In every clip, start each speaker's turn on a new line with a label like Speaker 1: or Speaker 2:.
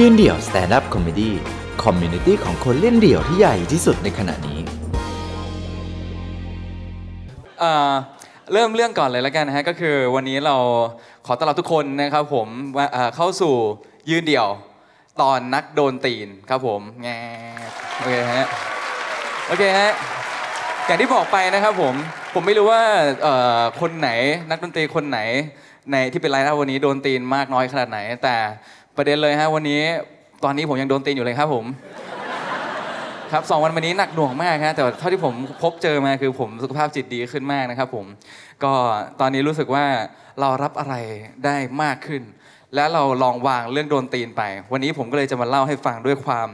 Speaker 1: ยืนเดี่ยว stand-up comedy community ของคนเล่นเดี่ยวที่ใหญ่ที่สุดในขณะนี้
Speaker 2: เอ่อเริ่มเรื่องก่อนเลยแล้วกันนะฮะก็คือวันนี้เราขอต้อนรับทุกคนนะครับผมว่าเอ่อเข้าสู่ยืนเดี่ยวตอนนักโดนตีนครับผมแงโอเคฮะโอเคฮะอย่างที่บอกไปนะครับผมผมไม่รู้ว่าเอ่อคนไหนนักดนตรีคนไหนในที่เป็นไลน์อัพวันนี้โดนตีนมากน้อยขนาดไหน แต่ ประเด็นเลยฮะวันนี้ตอนนี้ผมยังโดนตีนอยู่เลยครับผม ครับสองวันวันนี้หนักหน่วงมากครับแต่เท่าที่ผมพบเจอมาคือผมสุขภาพจิตดีขึ้นมากนะครับผมก็ตอนนี้รู้สึกว่าเรารับอะไรได้มากขึ้น และเราลองวางเรื่องโดนตีนไป วันนี้ผมก็เลยจะมาเล่าให้ฟังด้วยความ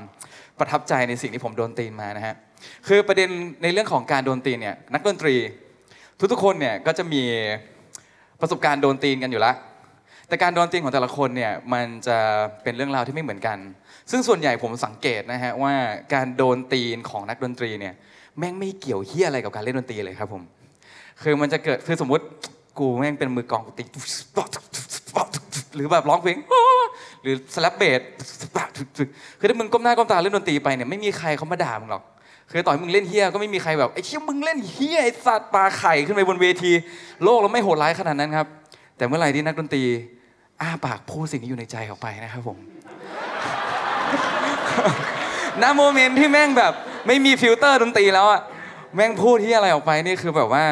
Speaker 2: ประทับใจในสิ่งที่ผมโดนตีนมานะฮะคือประเด็นในเรื่องของการโดนตีนเนี่ยนักดนตรี ทุกๆคนเนี่ยก็จะมีประสบการณ์โดนตีนกันอยู่แล้ว แต่การโดนตีนของแต่ละคนเนี่ยมันจะเป็นเรื่องราวที่ไม่เหมือนกัน ซึ่งส่วนใหญ่ผมสังเกตนะฮะว่าการโดนตีนของนักดนตรีเนี่ยแม่งไม่เกี่ยวเฮียอะไรกับการเล่นดนตรีเลยครับผมคือมันจะเกิดคือสมมติกูแม่งเป็นมือกองกูตีหรือแบบร้องเพลงหรือสแลปเบสคือถ้ามึงก้มหน้าก้มตาเล่นดนตรีไปเนี่ยไม่มีใครเขามาด่ามึงหรอกคือต่อให้มึงเล่นเหี้ยก็ไม่มีใครแบบไอ้เชี่ยมึงเล่นเหี้ยไอ้สัตว์ปาไข่ขึ้นไปบนเวที โลกเราไม่โหดร้ายขนาดนั้นครับ แต่เมื่อไหร่ที่นักดนตรี อ้าปากพูดสิ่งที่อยู่ในใจออกไปนะครับผมณ moment ที่แม่งแบบไม่มีฟิลเตอร์ดนตรีแล้วอะแม่งพูดที่อะไรออกไปนี่คือแบบว่า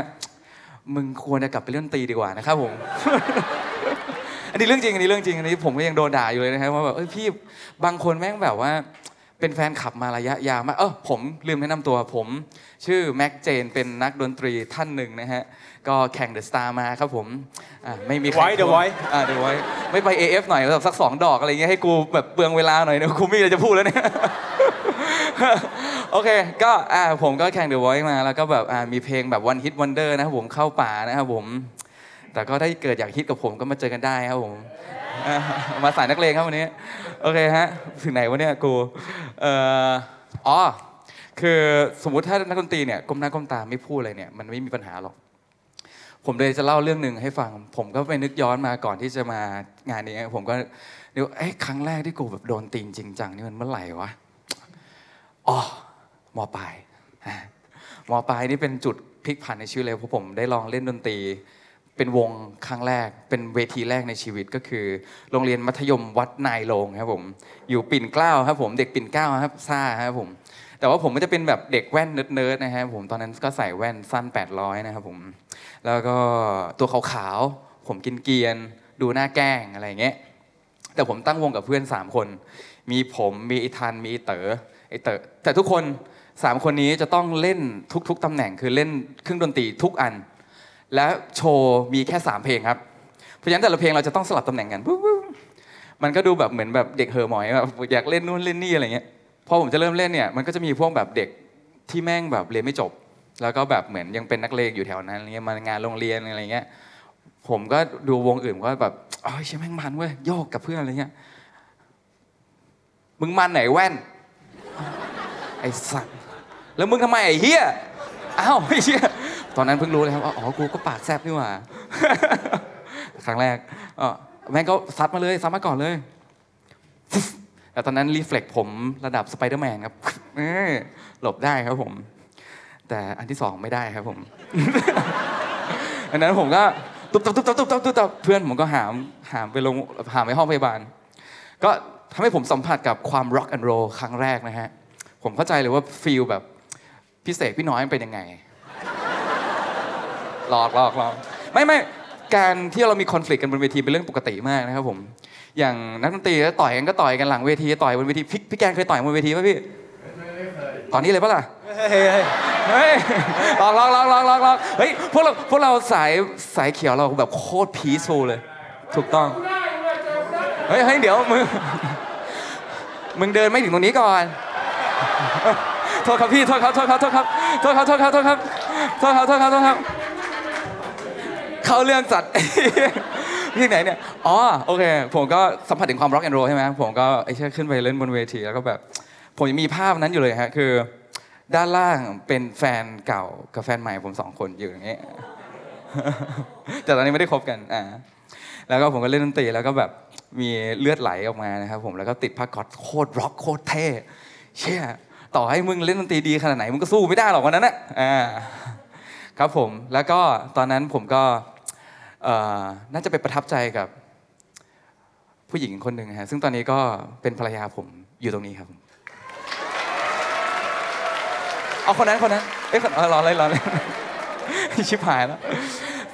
Speaker 2: มึงควรจะกลับไปเล่นดนตรีดีกว่านะครับผม อันนี้เรื่องจริงอันนี้เรื่องจริงอันนี้ผมก็ยังโดนด่าอยู่เลยนะครับว่าแบบเอ้ยพี่บางคนแม่งแบบว่าเป็นแฟนขับมาระยะยาวมากเออผมลืมแนะนำตัวผม ชื่อแม็กเจนเป็นนักดนตรีท่านหนึ่งนะฮะ ก็แข่งเดอะสตาร์มาครับผมอ่าไม่มีใคร
Speaker 3: Voice The Voice
Speaker 2: อ่าเดอะไว้ไม่ไป AF หน่อยแบบสักสองดอกอะไรเงี้ยให้กูแบบเปลืองเวลาหน่อยเนี่ยกูไม่มีอะไรจะพูดแล้วเนี่ย โอเคก็อ่าผมก็แข่ง The Voice มาแล้วก็แบบอ่ามีเพลงแบบ One Hit Wonder นะครับผมเข้าป่านะครับผม แต่ก็ได้เกิดอยากฮิตกับผมก็มาเจอกันได้ครับผมอ่ามาสายนักเลงครับวันนี้ โอเคฮะ ถึงไหนวะเนี่ยกูเอ่ออ๋อ คือสมมุติถ้านักดนตรีเนี่ยก้มหน้าก้มตาไม่พูดอะไรเนี่ย มันไม่มีปัญหาหรอก ผมเลยจะเล่าเรื่องหนึ่งให้ฟัง ผมก็ไปนึกย้อนมาก่อนที่จะมางานนี้ ผมก็นึกว่าเอ้ครั้งแรกที่กูแบบโดนตีนจริงจังนี่มันเมื่อไหร่วะอ๋อมอปลายมอปลายนี่เป็นจุดพลิกผันในชีวิตเลยเพราะผมได้ลองเล่นดนตรี เป็นวงครั้งแรก เป็นเวทีแรกในชีวิตก็คือ โรงเรียนมัธยมวัดนายโรงครับผม อยู่ปิ่นเกล้าครับผมเด็กปิ่นเกล้าครับซ่าครับผม แต่ว่าผมก็จะเป็นแบบเด็กแว่นเนิร์ดๆนะครับผมตอนนั้นก็ใส่แว่นสั้น 800 นะครับผม แล้วก็ตัวขาวๆ ผมเกรียนเกรียน ดูน่าแกล้งอะไรอย่างเงี้ย แต่ผมตั้งวงกับเพื่อน 3 คน มีผมมีไอทันมีไอเต๋อไอเต๋อแต่ทุกคน3คนนี้จะต้องเล่นทุกๆตำแหน่งคือเล่นเครื่องดนตรีทุกอัน และโชว์มีแค่ 3 เพลงครับ เพราะฉะนั้นแต่ละเพลงเราจะต้องสลับตำแหน่งกันปุ๊บมันก็ดูแบบเหมือนแบบเด็กเหอหมอยแบบอยากเล่นนู่นเล่นนี่อะไรเงี้ย พอผมจะเริ่มเล่นเนี่ยมันก็จะมีพวกแบบเด็กที่แม่งแบบเรียนไม่จบ แล้วก็แบบเหมือนยังเป็นนักเลงอยู่แถวนั้นอะไรเงี้ยมางานโรงเรียนอะไรเงี้ยผมก็ดูวงอื่นก็แบบอ๋อใช่แม่งมันเว้ยโยกกับเพื่อนอะไรเงี้ยมึงมันไหนแว่น ไอ้สัตว์แล้วมึงทำไมไอ้เหี้ยอ้าวไอ้เหี้ยตอนนั้นเพิ่งรู้เลยครับว่าอ๋อกูก็ปากแซบนี่หว่าครั้งแรกอ๋อแม่งก็ซัดมาเลยซัดมาก่อนเลย แต่ตอนนั้น reflex ผมระดับสไปเดอร์แมนครับหลบได้ครับผม แต่อันที่สองไม่ได้ครับผม อันนั้นผมก็ตุ๊บตับตุ๊บตับตุ๊บตับตุ๊บตับเพื่อนผมก็หามหามไปลงหามไปห้องพยาบาล ก็ทำให้ผมสัมผัสกับความร็อกแอนด์โรครั้งแรกนะฮะ ผมเข้าใจเลยว่าฟีลแบบพี่เสกพี่น้อยเป็นยังไงหลอกหลอกหลอกไม่ไม่ การที่เรามีคอน FLICT กันบนเวทีเป็นเรื่องปกติมากนะครับผม อย่างนักดนตรีก็ต่อยกันก็ต่อยกันหลังเวทีต่อยบนเวทีพี่พี่แกงเคยต่อยบนเวทีป่ะพี่ตอนนี้เลยปะล่ะ
Speaker 3: เฮ้ยเฮ้ย
Speaker 2: เฮ้ยลองลองลองลองลองลองเฮ้ยพวกเราพวกเราสายสายเขียวเราแบบโคตรพีซ l เลย ถูกต้องเฮ้ยเฮ้ยเดี๋ยวมึงมึงเดินไม่ถึงตรงนี้ก่อนโทษครับพี่โทษครับโทษครับโทษครับโทษครับโทษครับโทษครับโทษครับโทษครับโทษครับ เข้าเรื่องจัดที่ไหนเนี่ย อ๋อ โอเค ผมก็สัมผัสถึงความร็อกแอนด์โรใช่ไหมผมก็ไอ้เช่ขึ้นไปเล่นบนเวที แล้วก็แบบ ผมยังมีภาพนั้นอยู่เลยฮะ คือ ด้านล่างเป็นแฟนเก่ากับแฟนใหม่ผมสองคนอยู่อย่างเงี้ยแต่ตอนนี้ไม่ได้คบกัน อ่า แล้วก็ผมก็เล่นดนตรีแล้วก็แบบมีเลือดไหลออกมานะครับผมแล้วก็ติดผ้าก๊อตโคตรร็อกโคตรเท่ เชี่ย ต่อให้มึงเล่นดนตรีดีขนาดไหนมึงก็สู้ไม่ได้หรอกวันนั้นนะอ่า ครับผม แล้วก็ตอนนั้นผมก็ น่าจะไปประทับใจกับผู้หญิงคนหนึ่งฮะซึ่งตอนนี้ก็เป็นภรรยาผมอยู่ตรงนี้ครับผมเอาคนนั้นคนนั้นเอ้ยคนเออรอเลยรอเลยชิบหายแล้ว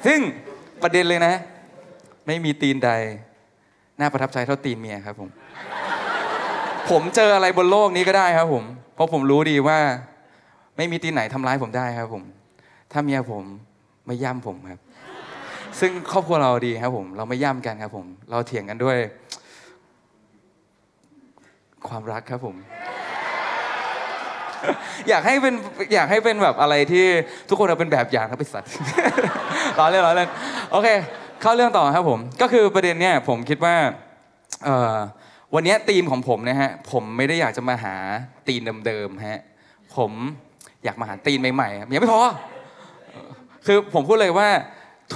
Speaker 2: ซึ่งประเด็นเลยนะ ไม่มีตีนใด น่าประทับใจเท่าตีนเมียครับผม ผมเจออะไรบนโลกนี้ก็ได้ครับผม เพราะผมรู้ดีว่า ไม่มีตีนไหนทำร้ายผมได้ครับผม ถ้าเมียผมไม่ย่ำผมครับ ซึ่งครอบครัวเราดีครับผม เราไม่ย่ำกันครับผม เราเถียงกันด้วย ความรักครับผม อยากให้เป็นอยากให้เป็นแบบอะไรที่ทุกคนเอาเป็นแบบอย่างครับไปสัตว์ล้อเล่นล้อเล่นโอเค เข้าเรื่องต่อครับผม ก็คือประเด็นเนี่ยผมคิดว่าวันนี้ธีมของผมนะฮะ ผมไม่ได้อยากจะมาหาธีมเดิมๆฮะ ผมอยากมาหาธีมใหม่ๆยังไม่พอ คือผมพูดเลยว่า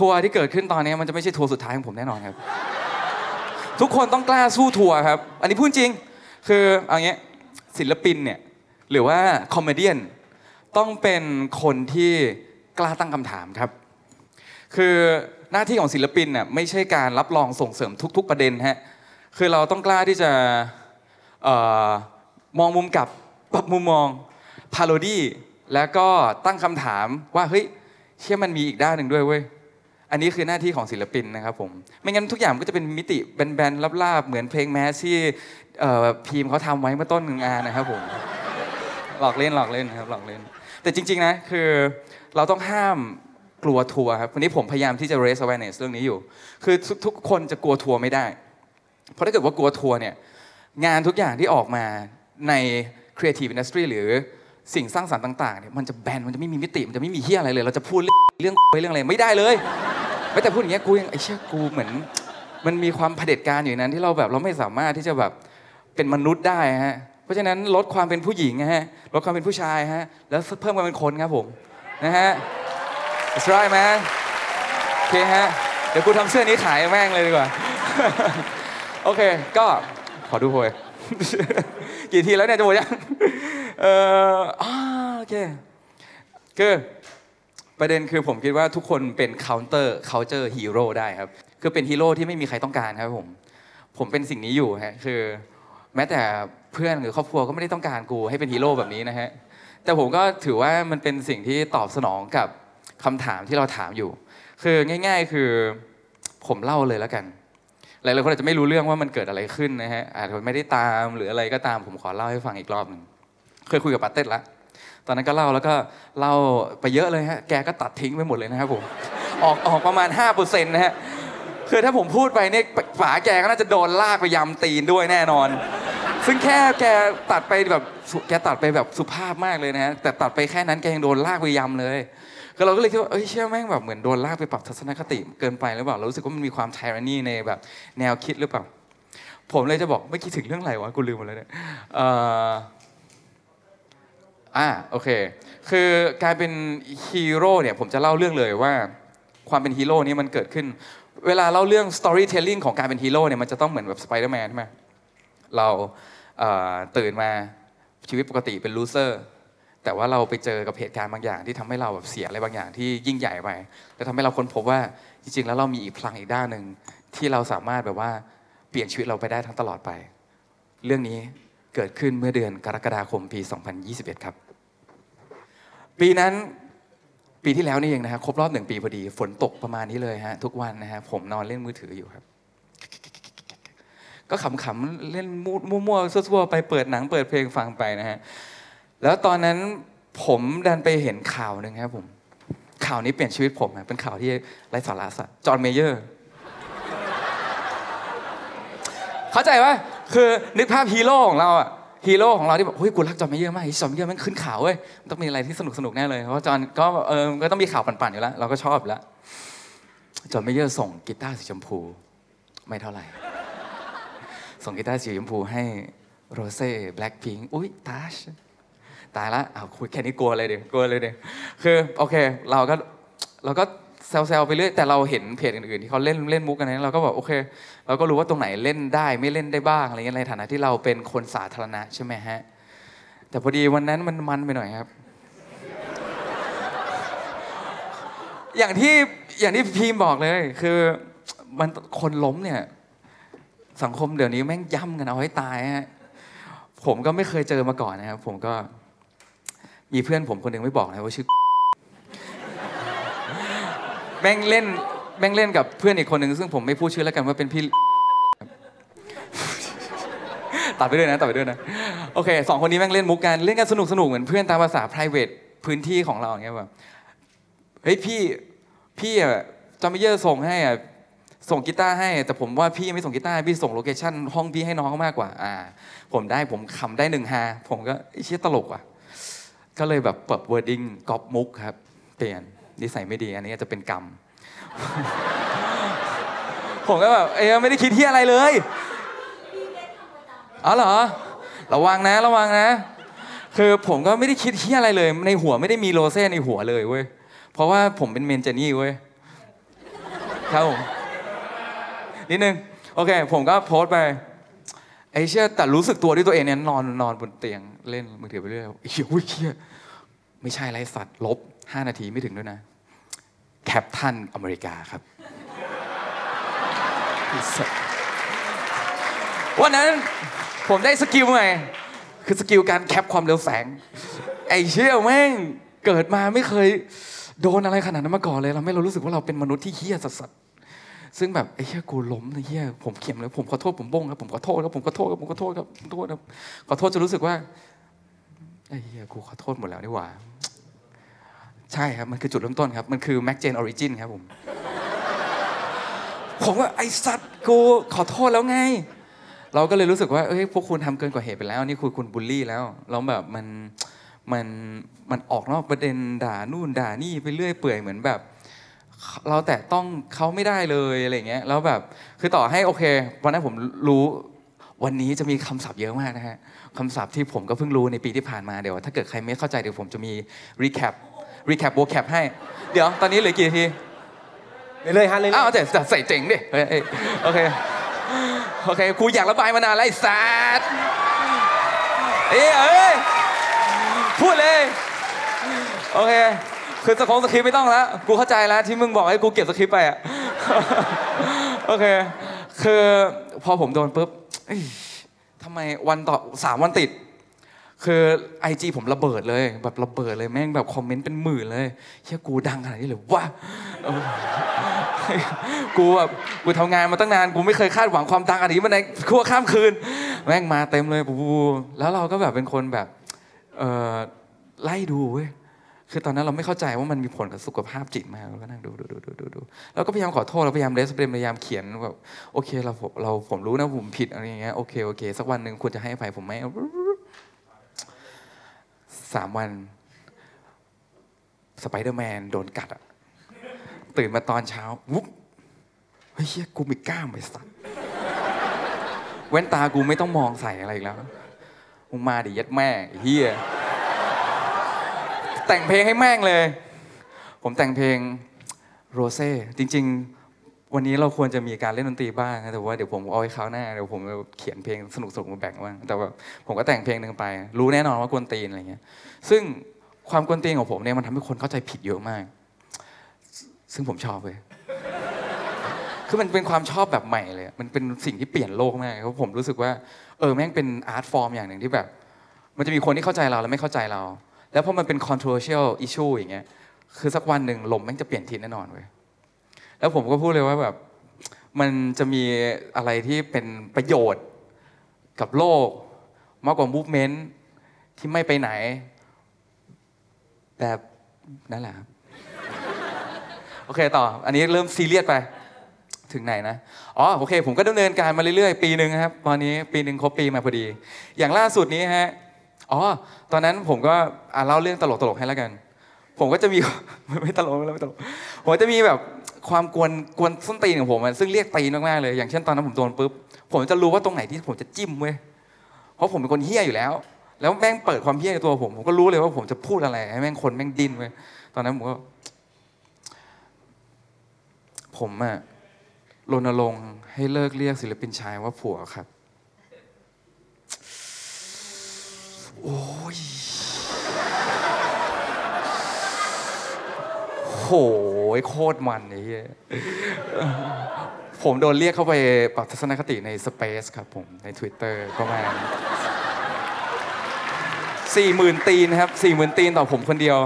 Speaker 2: ทัวร์ที่เกิดขึ้นตอนนี้มันจะไม่ใช่ทัวร์สุดท้ายของผมแน่นอนครับ ทุกคนต้องกล้าสู้ทัวร์ครับ อันนี้พูดจริง คือเอางี้ศิลปินเนี่ยหรือว่า comedy ต้องเป็นคนที่กล้าตั้งคำถามครับ คือหน้าที่ของศิลปินน่ะไม่ใช่การรับรองส่งเสริมทุก ๆประเด็นฮะคือเราต้องกล้าที่จะออมองมุมกลับปรับมุมมอง parody แล้วก็ตั้งคำถามว่าเฮ้ยเชี่ยมันมีอีกด้านหนึ่งด้วยเว้ย อันนี้คือหน้าที่ของศิลปินนะครับผม ไม่งั้นทุกอย่างก็จะเป็นมิติแบนๆลาบๆ เหมือนเพลงแมสที่พีมเขาทำไว้เมื่อต้นงานนะครับผม หลอกเล่นหลอกเล่นครับหลอกเล่น แต่จริงๆนะคือเราต้องห้ามกลัวทัวร์ครับวันนี้ผมพยายามที่จะ raise awareness เรื่องนี้อยู่ คือทุกคนจะกลัวทัวร์ไม่ได้ เพราะถ้าเกิดว่ากลัวทัวร์เนี่ยงานทุกอย่างที่ออกมาใน creative industry หรือสิ่งสร้างสรรค์ต่างๆเนี่ยมันจะแบน มันจะไม่มีมิติ มันจะไม่มีเฮียอะไรเลย เราจะพูดเรื่องเรื่องอะไรไม่ได้เลย ไม่แต่พูดอย่างเงี้ยกูยังไอ้เชี่ยกูเหมือน มันมีความเผด็จการอยู่ในนั้นที่เราแบบเราไม่สามารถที่จะแบบเป็นมนุษย์ได้ฮะเพราะฉะนั้นลดความเป็นผู้หญิงนะฮะลดความเป็นผู้ชายฮะแล้วเพิ่มความเป็นคนครับผมนะฮะ That's right man โอเคฮะเดี๋ยวกูทำเสื้อนี้ขายแม่งเลยดีกว่า โอเค ก็ขอดูโพยกี่ทีแล้วเนี่ยจะหมดยังเอ่อโอเคคือ ประเด็นคือผมคิดว่าทุกคนเป็น counter culture hero ได้ครับ คือเป็นฮีโร่ที่ไม่มีใครต้องการครับผม ผมเป็นสิ่งนี้อยู่ฮะคือ แม้แต่เพื่อนหรือครอบครัวก็ไม่ได้ต้องการกูให้เป็นฮีโร่แบบนี้นะฮะ แต่ผมก็ถือว่ามันเป็นสิ่งที่ตอบสนองกับคำถามที่เราถามอยู่ คือง่าย ๆ คือผมเล่าเลยแล้วกัน หลายๆคนอาจจะไม่รู้เรื่องว่ามันเกิดอะไรขึ้นนะฮะอาจจะไม่ได้ตามหรืออะไรก็ตามผมขอเล่าให้ฟังอีกรอบหนึ่งเคยคุยกับปาเต้ละ ตอนนั้นก็เล่าแล้วก็เล่าไปเยอะเลยฮะแกก็ตัดทิ้งไปหมดเลยนะครับผมออกออกประมาณ5%นะฮะคือถ้าผมพูดไปเนี่ยฝาแกก็น่าจะโดนลากไปยำตีนด้วยแน่นอน ซึ่งแค่แกตัดไปแบบแกตัดไปแบบสุภาพมากเลยนะฮะแต่ตัดไปแค่นั้นแกยังโดนลากไปยำเลยก็เราก็เลยคิดว่าเอ้ยเชื่อแม่งแบบเหมือนโดนลากไปปรับทัศนคติเกินไปหรือเปล่าเรารู้สึกว่ามันมีความไทรานี่ในแบบแนวคิดหรือเปล่า ผมเลยจะบอกไม่คิดถึงเรื่องอะไรวะกูลืมหมดเลยเนี่ย อ่าโอเค คือการเป็นฮีโร่เนี่ยผมจะเล่าเรื่องเลยว่าความเป็นฮีโร่นี่มันเกิดขึ้น เวลาเล่าเรื่อง storytelling ของการเป็นฮีโร่เนี่ยมันจะต้องเหมือนแบบสไปเดอร์แมนใช่ไหมเราตื่นมาชีวิตปกติเป็น loser แต่ว่าเราไปเจอกับเหตุการณ์บางอย่าง ที่ทำให้เราแบบเสียอะไรบางอย่างที่ยิ่งใหญ่ไปแล้วทำให้เราค้นพบว่าจริงๆ แล้วเรามีอีกพลังอีกด้านหนึ่งที่เราสามารถแบบว่าเปลี่ยนชีวิตเราไปได้ทั้งตลอดไป เรื่องนี้ เกิดขึ้นเมื่อเดือนกรกฎาคมปี 2021 ครับ ปีนั้นปีที่แล้วนี่เองนะฮะครบรอบหนึ่งปีพอดีฝนตกประมาณนี้เลยฮะทุกวันนะฮะผมนอนเล่นมือถืออยู่ครับ ก็ขำๆเล่นมูดมั่วๆซั่วๆไปเปิดหนังเปิดเพลงฟังไปนะฮะแล้วตอนนั้นผมดันไปเห็นข่าวหนึ่งครับผม ข่าวนี้เปลี่ยนชีวิตผมเป็นข่าวที่ไร้สาระสัส จอห์นเมเยอร์ เข้าใจว่า คือนึกภาพฮีโร่ของเราอะฮีโร่ของเราที่แบบเฮ้ยกูรักจอห์นเมเยอร์มากจอห์นเมเยอร์มันขึ้นข่าวเว้ยมันต้องมีอะไรที่สนุกสนุกแน่เลยเพราะจอห์นก็เออก็ต้องมีข่าวปั่นๆอยู่แล้วเราก็ชอบอยู่แล้วจอห์นเมเยอร์ส่งกีตาร์สีชมพู ไม่เท่าไหร่ ส่งกีตาร์สีชมพูให้โรเซ่แบล็คพิงค์อุ้ยตาชตายละอ้าวคุยแค่นี้กลัวเลยเดี๋ยวกลัวเลยเดี๋ยวคือโอเค เราก็เราก็ แซวๆไปเรื่อยแต่เราเห็นเพจอื่นๆที่เขาเล่นเล่นมุกกันนั้นเราก็แบบโอเค เราก็รู้ว่าตรงไหนเล่นได้ไม่เล่นได้บ้างอะไรเงี้ยในฐานะที่เราเป็นคนสาธารณะใช่ไหมฮะแต่พอดีวันนั้นมันมันไปหน่อยครับ อย่างที่อย่างที่พีมบอกเลย คือมันคนล้มเนี่ย สังคมเดี๋ยวนี้แม่งย่ำกันเอาให้ตายฮะผมก็ไม่เคยเจอมาก่อนนะครับ ผมก็มีเพื่อนผมคนหนึ่งไม่บอกนะว่าชื่อ แม่งเล่นแม่งเล่นกับเพื่อนอีกคนหนึ่งซึ่งผมไม่พูดชื่อแล้วกันว่าเป็นพี่ ตัดไปด้วยนะตัดไปด้วยนะโอเคสองคนนี้แม่งเล่นมุกกันเล่นกันสนุกสนุกเหมือนเพื่อนตามภาษา private พื้นที่ของเราอย่างเงี้ยแบบเฮ้ยพี่พี่อะจอห์นเมเยอร์ส่งให้อะส่งกีตาร์ให้ แต่ผมว่าพี่ไม่ส่งกีตาร์พี่ส่ง location ห้องพี่ให้น้องมากกว่าอ่า ผมได้ผมขำได้หนึ่งฮาผมก็ไอ้เชี่ยตลกว่ะก็เลยแบบเปิด wording ก๊อปมุกครับ เกรียน นิสัยไม่ดี อันนี้อาจจะเป็นกรรม ผมก็แบบเอ้ยไม่ได้คิดที่อะไรเลยอ๋อเหรอ ระวังนะ ระวังนะ คือผมก็ไม่ได้คิดที่อะไรเลย ในหัวไม่ได้มีโรเซ่ในหัวเลยเว้ย เพราะว่าผมเป็นเมนเจนี่เว้ยครับผมนิดนึง โอเค ผมก็โพสต์ไปไอ้เชี่ยแต่รู้สึกตัวด้วยตัวเองเนี่ยนอนนอนบนเตียงเล่นมือถือไปเรื่อยเหี้ยอุ้ยเหี้ยไม่ใช่ไรสัตว์ ลบ 5 นาทีไม่ถึงด้วยนะ แคปทันอเมริกาครับ วันนั้นผมได้ skill ใหม่คือ skill การแคปความเร็วแสง ไอ้เชี่ยแม่งเกิดมาไม่เคยโดนอะไรขนาดนั้นมาก่อนเลยเราไม่เรารู้สึกว่าเราเป็นมนุษย์ที่เหี้ยสัสๆซึ่งแบบไอ้เหี้ยกูล้มนะเหี้ยผมเข็มเลยผมขอโทษผมบ้งครับผมขอโทษครับผมขอโทษครับผมขอโทษครับผมขอโทษครับขอโทษจนรู้สึกว่าไอ้เหี้ยกูขอโทษหมดแล้วนี่หว่า ใช่ครับ มันคือจุดเริ่มต้นครับ มันคือ แม็กซ์เจน Origin ครับผม ผมว่าไอ้สัตว์กูขอโทษแล้วไง เราก็เลยรู้สึกว่าเอ้ยพวกคุณทำเกินกว่าเหตุไปแล้ว นี่คือคุณบูลลี่แล้วแล้วแบบมันมันมันออกนอกประเด็นด่านู่นด่านี่ไปเรื่อยเปื่อยเหมือนแบบ เราแต่ต้องเขาไม่ได้เลยอะไรเงี้ยแล้วแบบคือต่อให้โอเควันนั้นผมรู้วันนี้จะมีคำศัพท์เยอะมากนะฮะคำศัพท์ที่ผมก็เพิ่งรู้ในปีที่ผ่านมาเดี๋ยว ถ้าเกิดใครไม่เข้าใจเดี๋ยวผมจะมีรีแคป recap recap vocab ให้ เดี๋ยวตอนนี้เหลือกี่นาที
Speaker 3: เลยๆฮะเลย
Speaker 2: อ้าวแต่แต่ใส่เจ๋งดิเฮ้ยเฮ้ยโอเคโอเคกูอยากระบายมานานแล้วไอ้สัสเอ้ยเอ้ยพูดเลยโอเคคือสคงสคริปต์ไม่ต้องแล้วกูเข้าใจแล้วที่มึงบอกให้กูเก็บสคริปต์ไปอะโอเคคือพอผมโดนปุ๊บเอ้ยทำไมวันต่อสามวันติด คือไอจีผมระเบิดเลย แบบระเบิดเลยแม่งแบบคอมเมนต์เป็นหมื่นเลยเฮียกูดังขนาดนี้เลยวะเออกูแบบกูทำงานมาตั้งนานกูไม่เคยคาดหวังความดังอันนี้มาในขั้วข้ามคืน แม่งมาเต็มเลยปูแล้วเราก็แบบเป็นคนแบบเออไล่ดูเว้ยคือตอนนั้นเราไม่เข้าใจว่ามันมีผลกับสุขภาพจิตมากเราก็นั่งดูดูดูดูดูดูแล้วก็พยายามขอโทษเราพยายามเรสเปรมพยายามเขียนแบบโอเคเราผมเราผมรู้นะผมผิดอะไรอย่างเงี้ยโอเคโอเค สักวันหนึ่งควรจะให้อภัยผมไหม สามวัน สไปเดอร์แมนโดนกัดอะตื่นมาตอนเช้าวุ๊บเฮ้ยเฮียกูมีกล้ามไอ้สัตว์แว่นตากูไม่ต้องมองใส่อะไรอีกแล้วมึงมาดิยัดแม่เฮียแต่งเพลงให้แม่งเลย ผมแต่งเพลงโรเซ่จริง ๆ วันนี้เราควรจะมีการเล่นดนตรีบ้างนะแต่ว่าเดี๋ยวผมเอาไว้คราวหน้าเดี๋ยวผมเขียนเพลงสนุกๆมาแบ่งบ้างแต่ว่าผมก็แต่งเพลงหนึ่งไป รู้แน่นอนว่ากวนตีนอะไรเงี้ย ซึ่งความกวนตีนของผมเนี่ยมันทำให้คนเข้าใจผิดเยอะมาก ซึ่งผมชอบเลยคือมันเป็นความชอบแบบใหม่เลย มันเป็นสิ่งที่เปลี่ยนโลกมากเพราะผมรู้สึกว่า เออแม่งเป็นอาร์ตฟอร์มอย่างหนึ่งที่แบบ มันจะมีคนที่เข้าใจเราและไม่เข้าใจเรา แล้วพอมันเป็น controversial issue อย่างเงี้ย คือสักวันหนึ่งลมแม่งจะเปลี่ยนทิศแน่นอนเว้ย แล้วผมก็พูดเลยว่าแบบมันจะมีอะไรที่เป็นประโยชน์กับโลก มากกว่า movement ที่ไม่ไปไหน แบบนั่นแหละครับ โอเคต่อ อันนี้เริ่มซีเรียสไป ถึงไหนนะ อ๋อโอเค ผมก็ดำเนินการมาเรื่อยๆ ปีหนึ่งครับ ตอนนี้ปีหนึ่งครบปีมาพอดี อย่างล่าสุดนี้ฮะ อ๋อ ตอนนั้นผมก็อะเล่าเรื่องตลกๆให้แล้วกัน ผมก็จะมีไม่ตลกไม่ตลกผมจะมีแบบ ความกวนกวนส้นตีนของผมอะซึ่งเรียกตีนมากๆเลย อย่างเช่นตอนนั้นผมโดนปุ๊บผมจะรู้ว่าตรงไหนที่ผมจะจิ้มเว้ยเพราะผมเป็นคนเฮี้ยอยู่แล้ว แล้วแม่งเปิดความเฮี้ยในตัวผมผมก็รู้เลยว่าผมจะพูดอะไรให้แม่งคนแม่งดิ้นเว้ยตอนนั้นผมก็ ผมอะรณรงค์ให้เลิกเรียกศิลปินชายว่าผัวครับ โอ้ยโห ยโคตรมันไอ้เหี้ผมโดนเรียกเข้าไปปรับทัศนคติใน Space ครับผมใน Twitter ประมาณสี่หมื่นตีนครับสี่หมื่นตีนต่อผมคนเดียว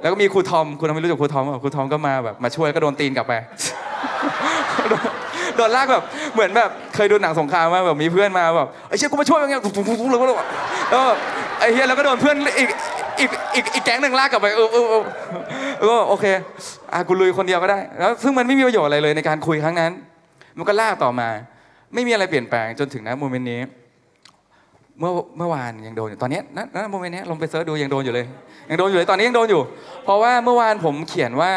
Speaker 2: แล้วก็มีครูทอมคุณทอมไม่รู้จักครูทอมเปล่าครูทอมก็มาแบบมาช่วยก็โดนตีนกลับไปโดนลากแบบเหมือนแบบเคยดูหนังสงครามว่าแบบมีเพื่อนมาแบบไอ้เชี่ยกูมาช่วยอย่างเงี้ยแล้วก็แล้วก็ไอ้เหี้ยแล้วก็โดนเพื่อนอีกอีกอีกอีกแก๊งหนึ่งลากกลับไปเออเออเออเออโอเค อะกูลุยคนเดียวก็ได้แล้วซึ่งมันไม่มีประโยชน์อะไรเลยในการคุยครั้งนั้น มันก็ลากต่อมา ไม่มีอะไรเปลี่ยนแปลงจนถึงณ moment นี้ เมื่อเมื่อวานยังโดนอยู่ตอนนี้ยณณ moment นี้ลงไป search ดูยังโดนอยู่เลย ยังโดนอยู่เลยตอนนี้ยังโดนอยู่ เพราะว่าเมื่อวานผมเขียนว่า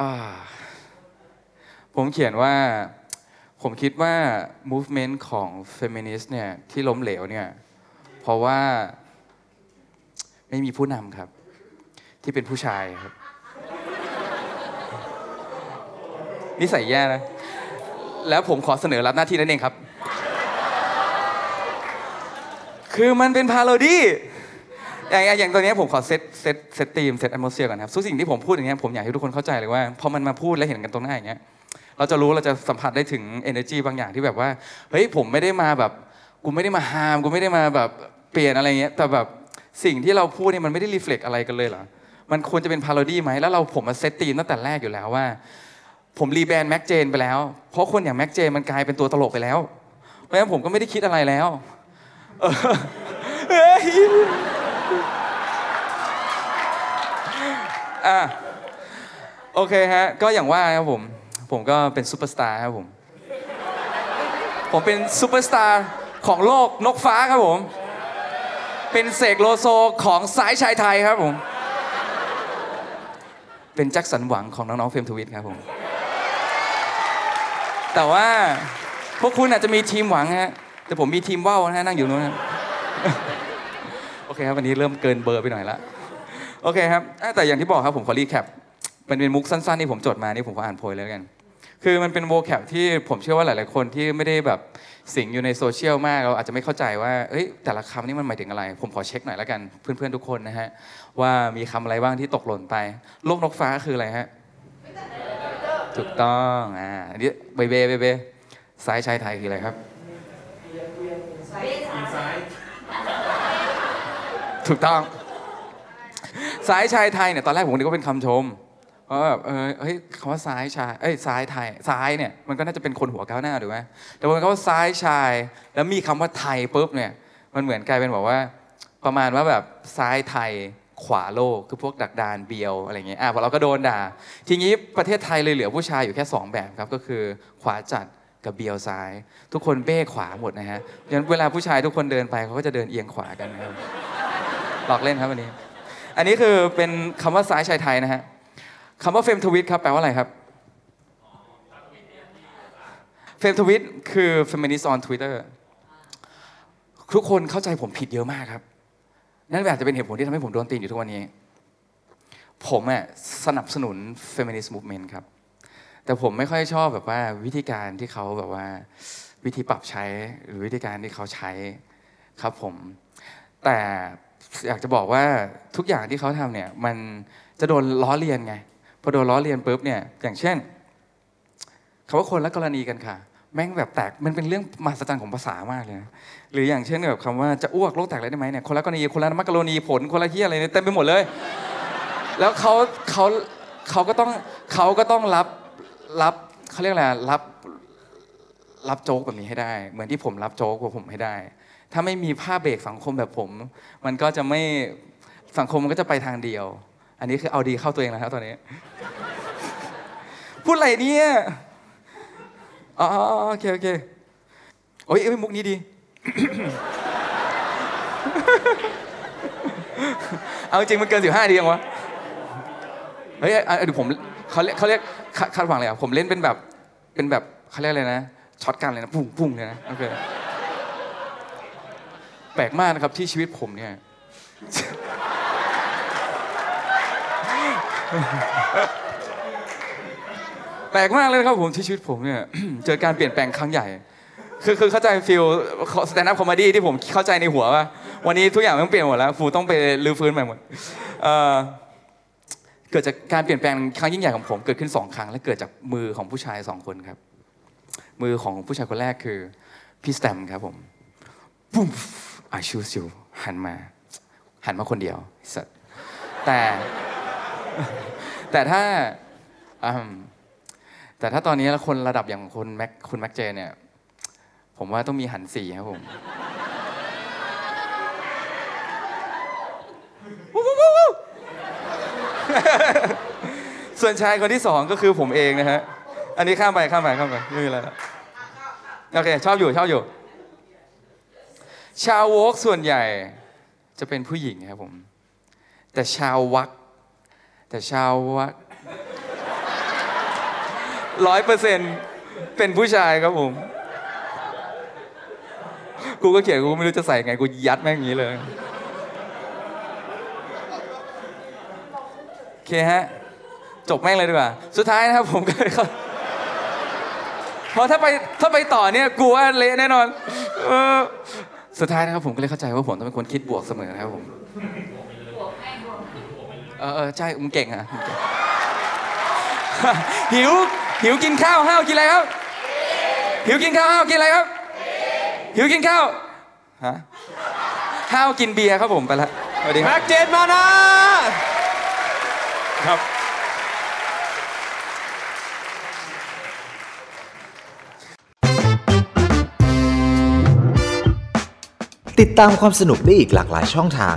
Speaker 2: อ่าผมเขียนว่าผมคิดว่า movement ของ feminist เนี่ยที่ล้มเหลวเนี่ยเพราะว่าไม่มีผู้นำครับ ที่เป็นผู้ชายครับ นิสัยแย่นะ แล้วผมขอเสนอรับหน้าที่นั้นเองครับ คือมันเป็นพาโรดี้อย่างอย่างตัวนี้ผมขอ set set set theme set atmosphere ก่อนนะครับทุกสิ่งที่ผมพูดอย่างเงี้ยผมอยากให้ทุกคนเข้าใจเลยว่าพอมันมาพูดแล้วเห็นกันตรงหน้าอย่างเงี้ยเราจะรู้เราจะสัมผัสได้ถึง energy บางอย่างที่แบบว่าเฮ้ยผมไม่ได้มาแบบกูไม่ได้มา harm กูไม่ได้มาแบบเกรียนอะไรเงี้ยแต่แบบสิ่งที่เราพูดเนี่ยมันไม่ได้ reflect อะไรกันเลยเหรอ มันควรจะเป็น parody ไหมแล้วเราผมมา set theme ตั้งแต่แรกอยู่แล้วว่า ผม rebrand แม็กซ์เจนไปแล้ว เพราะคนอย่างแม็กซ์เจนมันกลายเป็นตัวตลกไปแล้ว เพราะฉะนั้นผมก็ไม่ได้คิดอะไรแล้วเฮ้ยอะโอเคฮะ ก็อย่างว่าครับผม ผมก็เป็นซูเปอร์สตาร์ครับผม ผมเป็นซูเปอร์สตาร์ของโลกนกฟ้าครับผม เป็นเสกโลโซของสายชายไทยครับผม เป็นแจ็คสันหวังของน้องๆเฟมทวิตครับผม แต่ว่าพวกคุณอาจจะมีทีมหวังฮะแต่ผมมีทีมว่าวนะฮะนั่งอยู่นู้นโอเคครับวันนี้เริ่มเกินเบอร์ไปหน่อยละโอเคครับแต่อย่างที่บอกครับผมขอ recap เป็นเป็นมุกสั้นๆที่ผมจดมานี่ผมขออ่านโพยเลยแล้วกัน คือมันเป็น vocab ที่ผมเชื่อว่าหลาย ๆ คนที่ไม่ได้แบบสิงอยู่ในโซเชียลมากเราอาจจะไม่เข้าใจว่าเอ้ยแต่ละคำนี่มันหมายถึงอะไร ผมขอเช็คหน่อยแล้วกันเพื่อน ๆ ทุกคนนะฮะว่ามีคำอะไรบ้างที่ตกหล่นไปโลกนกฟ้าคืออะไรฮะถูกต้องอ่าอันนี้เบเบเบเบซ้ายชายไทยคืออะไรครับถูกต้องซ้ายชายไทยเนี่ยตอนแรกผมนึกว่าเป็นคำชม เพราะแบบเออเฮ้ยคำว่าซ้ายชายเอ้ยซ้ายไทยซ้ายเนี่ยมันก็น่าจะเป็นคนหัวก้าวหน้าถูกไหมแต่พอคำว่าซ้ายชาย แล้วมีคำว่าไทยปุ๊บเนี่ยมันเหมือนกลายเป็นแบบว่า ประมาณว่าแบบซ้ายไทยขวาโลกคือพวกดักดานเบียวอะไรเงี้ยอะพอเราก็โดนด่า ทีนี้ประเทศไทยเลยเหลือผู้ชายอยู่แค่สองแบบครับก็คือขวาจัดกับเบียวซ้าย ทุกคนเบ้ขวาหมดนะฮะฉะนั้นเวลาผู้ชายทุกคนเดินไปเขาก็จะเดินเอียงขวากันนะครับหลอกเล่นครับวันนี้ อันนี้คือเป็นคำว่าซ้ายชายไทยนะฮะ คำว่าเฟมทวิตครับแปลว่าอะไรครับเฟมทวิตคือ feminist on Twitter ทุกคนเข้าใจผมผิดเยอะมากครับ นั่นอาจจะเป็นเหตุผลที่ทำให้ผมโดนตีนอยู่ทุกวันนี้ ผมอะสนับสนุน feminist movement ครับ แต่ผมไม่ค่อยชอบแบบว่าวิธีการที่เขาแบบว่าวิธีปรับใช้หรือวิธีการที่เขาใช้ครับผม แต่อยากจะบอกว่าทุกอย่างที่เขาทำเนี่ย มันจะโดนล้อเลียนไง พอโดนล้อเลียนปุ๊บเนี่ยอย่างเช่นคำว่าคนละกรณีกันค่ะ แม่งแบบแตกมันเป็นเรื่องมหัศจรรย์ของภาษามากเลยนะหรืออย่างเช่นแบบคำว่าจะอ้วกโลกแตกเลยได้ไหมเนี่ยคนละกรณีคนละมักกะโรนีผลคนละเฮียอะไรเนี่ยเต็มไปหมดเลย แล้วเขาเขาเขาก็ต้องเขาก็ต้องรับรับเขาเรียกอะไรรับรับโจ๊กแบบนี้ให้ได้ เหมือนที่ผมรับโจ๊กของผมให้ได้ ถ้าไม่มีผ้าเบรกสังคมแบบผม มันก็จะไม่สังคมมันก็จะไปทางเดียว อันนี้คือเอาดีเข้าตัวเองแล้วครับตอนนี้ พูดอะไรเนี่ยอ๋อโอเคโอเคโอ้ยมุกนี้ดี เอาจริงมันเกินสิบห้าทียังวะ เฮ้ยเดี๋ยวผมเขาเรียกเขาเรียกคาคาดหวังเลยอะผมเล่นเป็นแบบเป็นแบบเขาเรียกอะไรนะช็อตกันเลยนะพุ่งพุ่งเลยนะโอเคแปลกมากนะครับที่ชีวิตผมเนี่ย แปลกมากเลยนะครับผมที่ชีวิตผมเนี่ยเจอการเปลี่ยนแปลงครั้งใหญ่ คือคือเข้าใจ feel stand-up comedy ที่ผมเข้าใจในหัวว่า วันนี้ทุกอย่างต้องเปลี่ยนหมดแล้วกูต้องไปรื้อฟื้นใหม่หมดเกิดจากการเปลี่ยนแปลงครั้งยิ่งใหญ่ของผมเกิดขึ้นสองครั้ง และเกิดจากมือของผู้ชายสองคนครับ มือของผู้ชายคนแรกคือพี่สแตมครับผมปุ๊บ I choose you หันมา หันมาคนเดียวสัตว์แต่ แต่ถ้าอืมแต่ถ้าตอนนี้คนระดับอย่างคุณแม็กคุณแม็กเจเนี่ย ผมว่าต้องมีหันสี่ครับผมส่วนชายคนที่สองก็คือผมเองนะฮะ อันนี้ข้ามไปข้ามไปข้ามไปไม่มีอะไรแล้วโอเค ชอบอยู่ชอบอยู่ ชาวโวกส่วนใหญ่จะเป็นผู้หญิงครับผม แต่ชาววัก แต่ชาววักร้อยเปอร์เซ็นเป็นผู้ชายครับผม กูก็เขียนกูไม่รู้จะใส่ไง กูยัดแม่งอย่างนี้เลย โอเคฮะ จบแม่งเลยดีกว่า สุดท้ายนะครับผมก็เลยเพราะถ้าไปถ้าไปต่อเนี่ยกูว่าเละแน่นอน สุดท้ายนะครับผมก็เลยเข้าใจว่าผมต้องเป็นคนคิดบวกเสมอนะครับผม เออเออใช่มึงเก่งอะมึงเก่งหิวหิวกินข้าวห้าวกินอะไรครับ หิวกินข้าวห้าวกินอะไรครับ หิวกินข้าวฮะห้าวกินเบียร์ครับผมไปละสวัสดีครับ
Speaker 3: แม็กเจนมานะครับ
Speaker 1: ติดตามความสนุกได้อีกหลากหลายช่องทาง